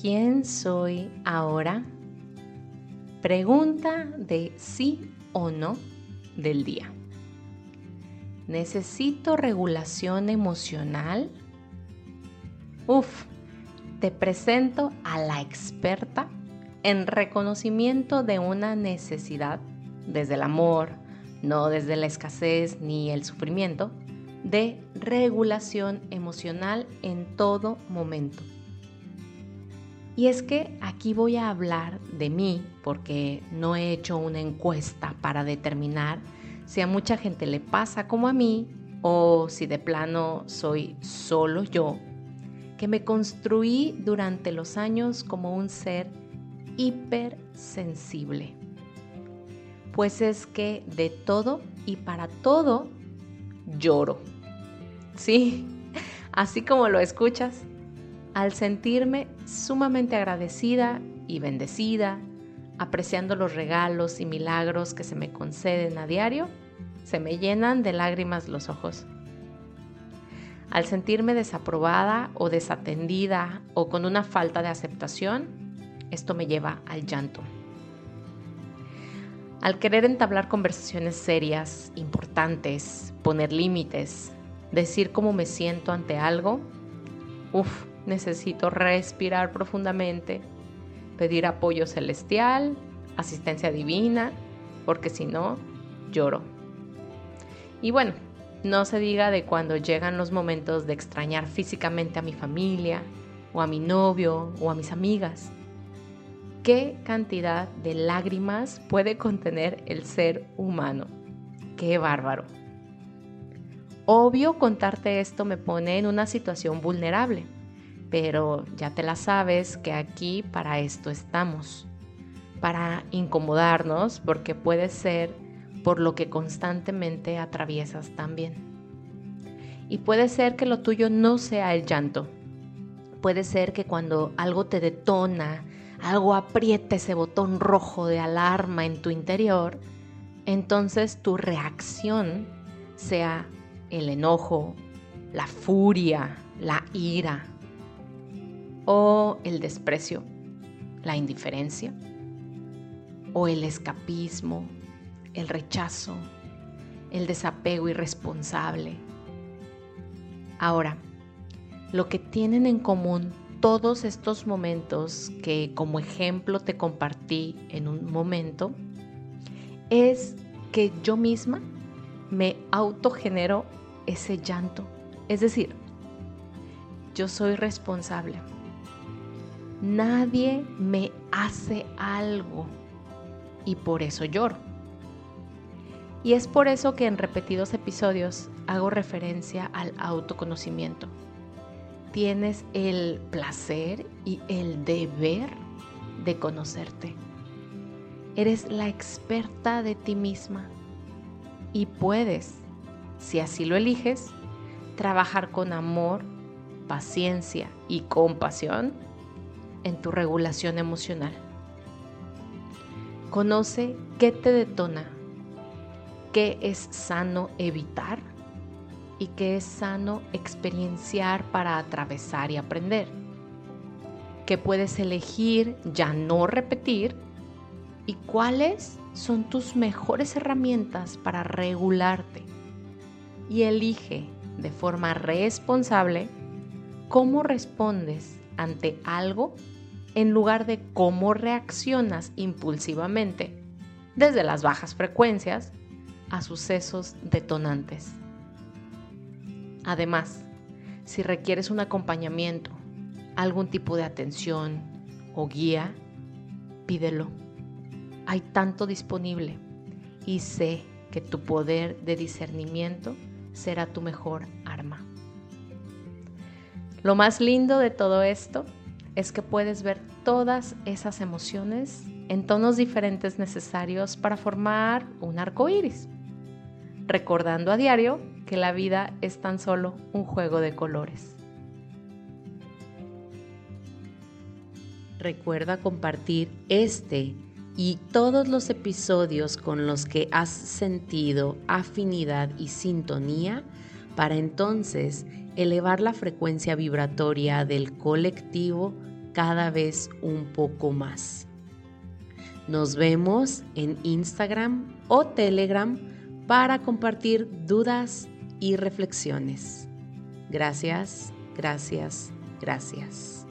¿Quién soy ahora? Pregunta de sí o no del día. ¿Necesito regulación emocional? Uf, te presento a la experta en reconocimiento de una necesidad desde el amor, no desde la escasez ni el sufrimiento, de regulación emocional en todo momento. Y es que aquí voy a hablar de mí porque no he hecho una encuesta para determinar si a mucha gente le pasa como a mí o si de plano soy solo yo, que me construí durante los años como un ser hipersensible. Pues es que de todo y para todo lloro. Sí, así como lo escuchas, al sentirme sumamente agradecida y bendecida, apreciando los regalos y milagros que se me conceden a diario, se me llenan de lágrimas los ojos. Al sentirme desaprobada o desatendida o con una falta de aceptación, esto me lleva al llanto. Al querer entablar conversaciones serias, importantes, poner límites, decir cómo me siento ante algo, uff, necesito respirar profundamente, pedir apoyo celestial, asistencia divina, porque si no, lloro. Y bueno, no se diga de cuando llegan los momentos de extrañar físicamente a mi familia, o a mi novio, o a mis amigas. ¿Qué cantidad de lágrimas puede contener el ser humano? ¡Qué bárbaro! Obvio, contarte esto me pone en una situación vulnerable pero ya te la sabes que aquí para esto estamos, para incomodarnos, porque puede ser por lo que constantemente atraviesas también. Y puede ser que lo tuyo no sea el llanto. Puede ser que cuando algo te detona, algo aprieta ese botón rojo de alarma en tu interior, entonces tu reacción sea el enojo, la furia, la ira, o el desprecio, la indiferencia, o el escapismo, el rechazo, el desapego irresponsable. Ahora, lo que tienen en común todos estos momentos que como ejemplo te compartí en un momento es que yo misma me autogenero ese llanto. Es decir, yo soy responsable Nadie me hace algo y por eso lloro. Y es por eso que en repetidos episodios hago referencia al autoconocimiento. Tienes el placer y el deber de conocerte. Eres la experta de ti misma y puedes, si así lo eliges, trabajar con amor, paciencia y compasión en tu regulación emocional. Conoce qué te detona, qué es sano evitar y qué es sano experienciar para atravesar y aprender. Qué puedes elegir ya no repetir y cuáles son tus mejores herramientas para regularte. Y elige de forma responsable cómo respondes ante algo en lugar de cómo reaccionas impulsivamente desde las bajas frecuencias a sucesos detonantes. Además, si requieres un acompañamiento, algún tipo de atención o guía, pídelo. Hay tanto disponible y sé que tu poder de discernimiento será tu mejor arma. Lo más lindo de todo esto es que puedes ver todas esas emociones en tonos diferentes necesarios para formar un arco iris, recordando a diario que la vida es tan solo un juego de colores. Recuerda compartir este y todos los episodios con los que has sentido afinidad y sintonía para entonces elevar la frecuencia vibratoria del colectivo cada vez un poco más. Nos vemos en Instagram o Telegram para compartir dudas y reflexiones. Gracias, gracias, gracias.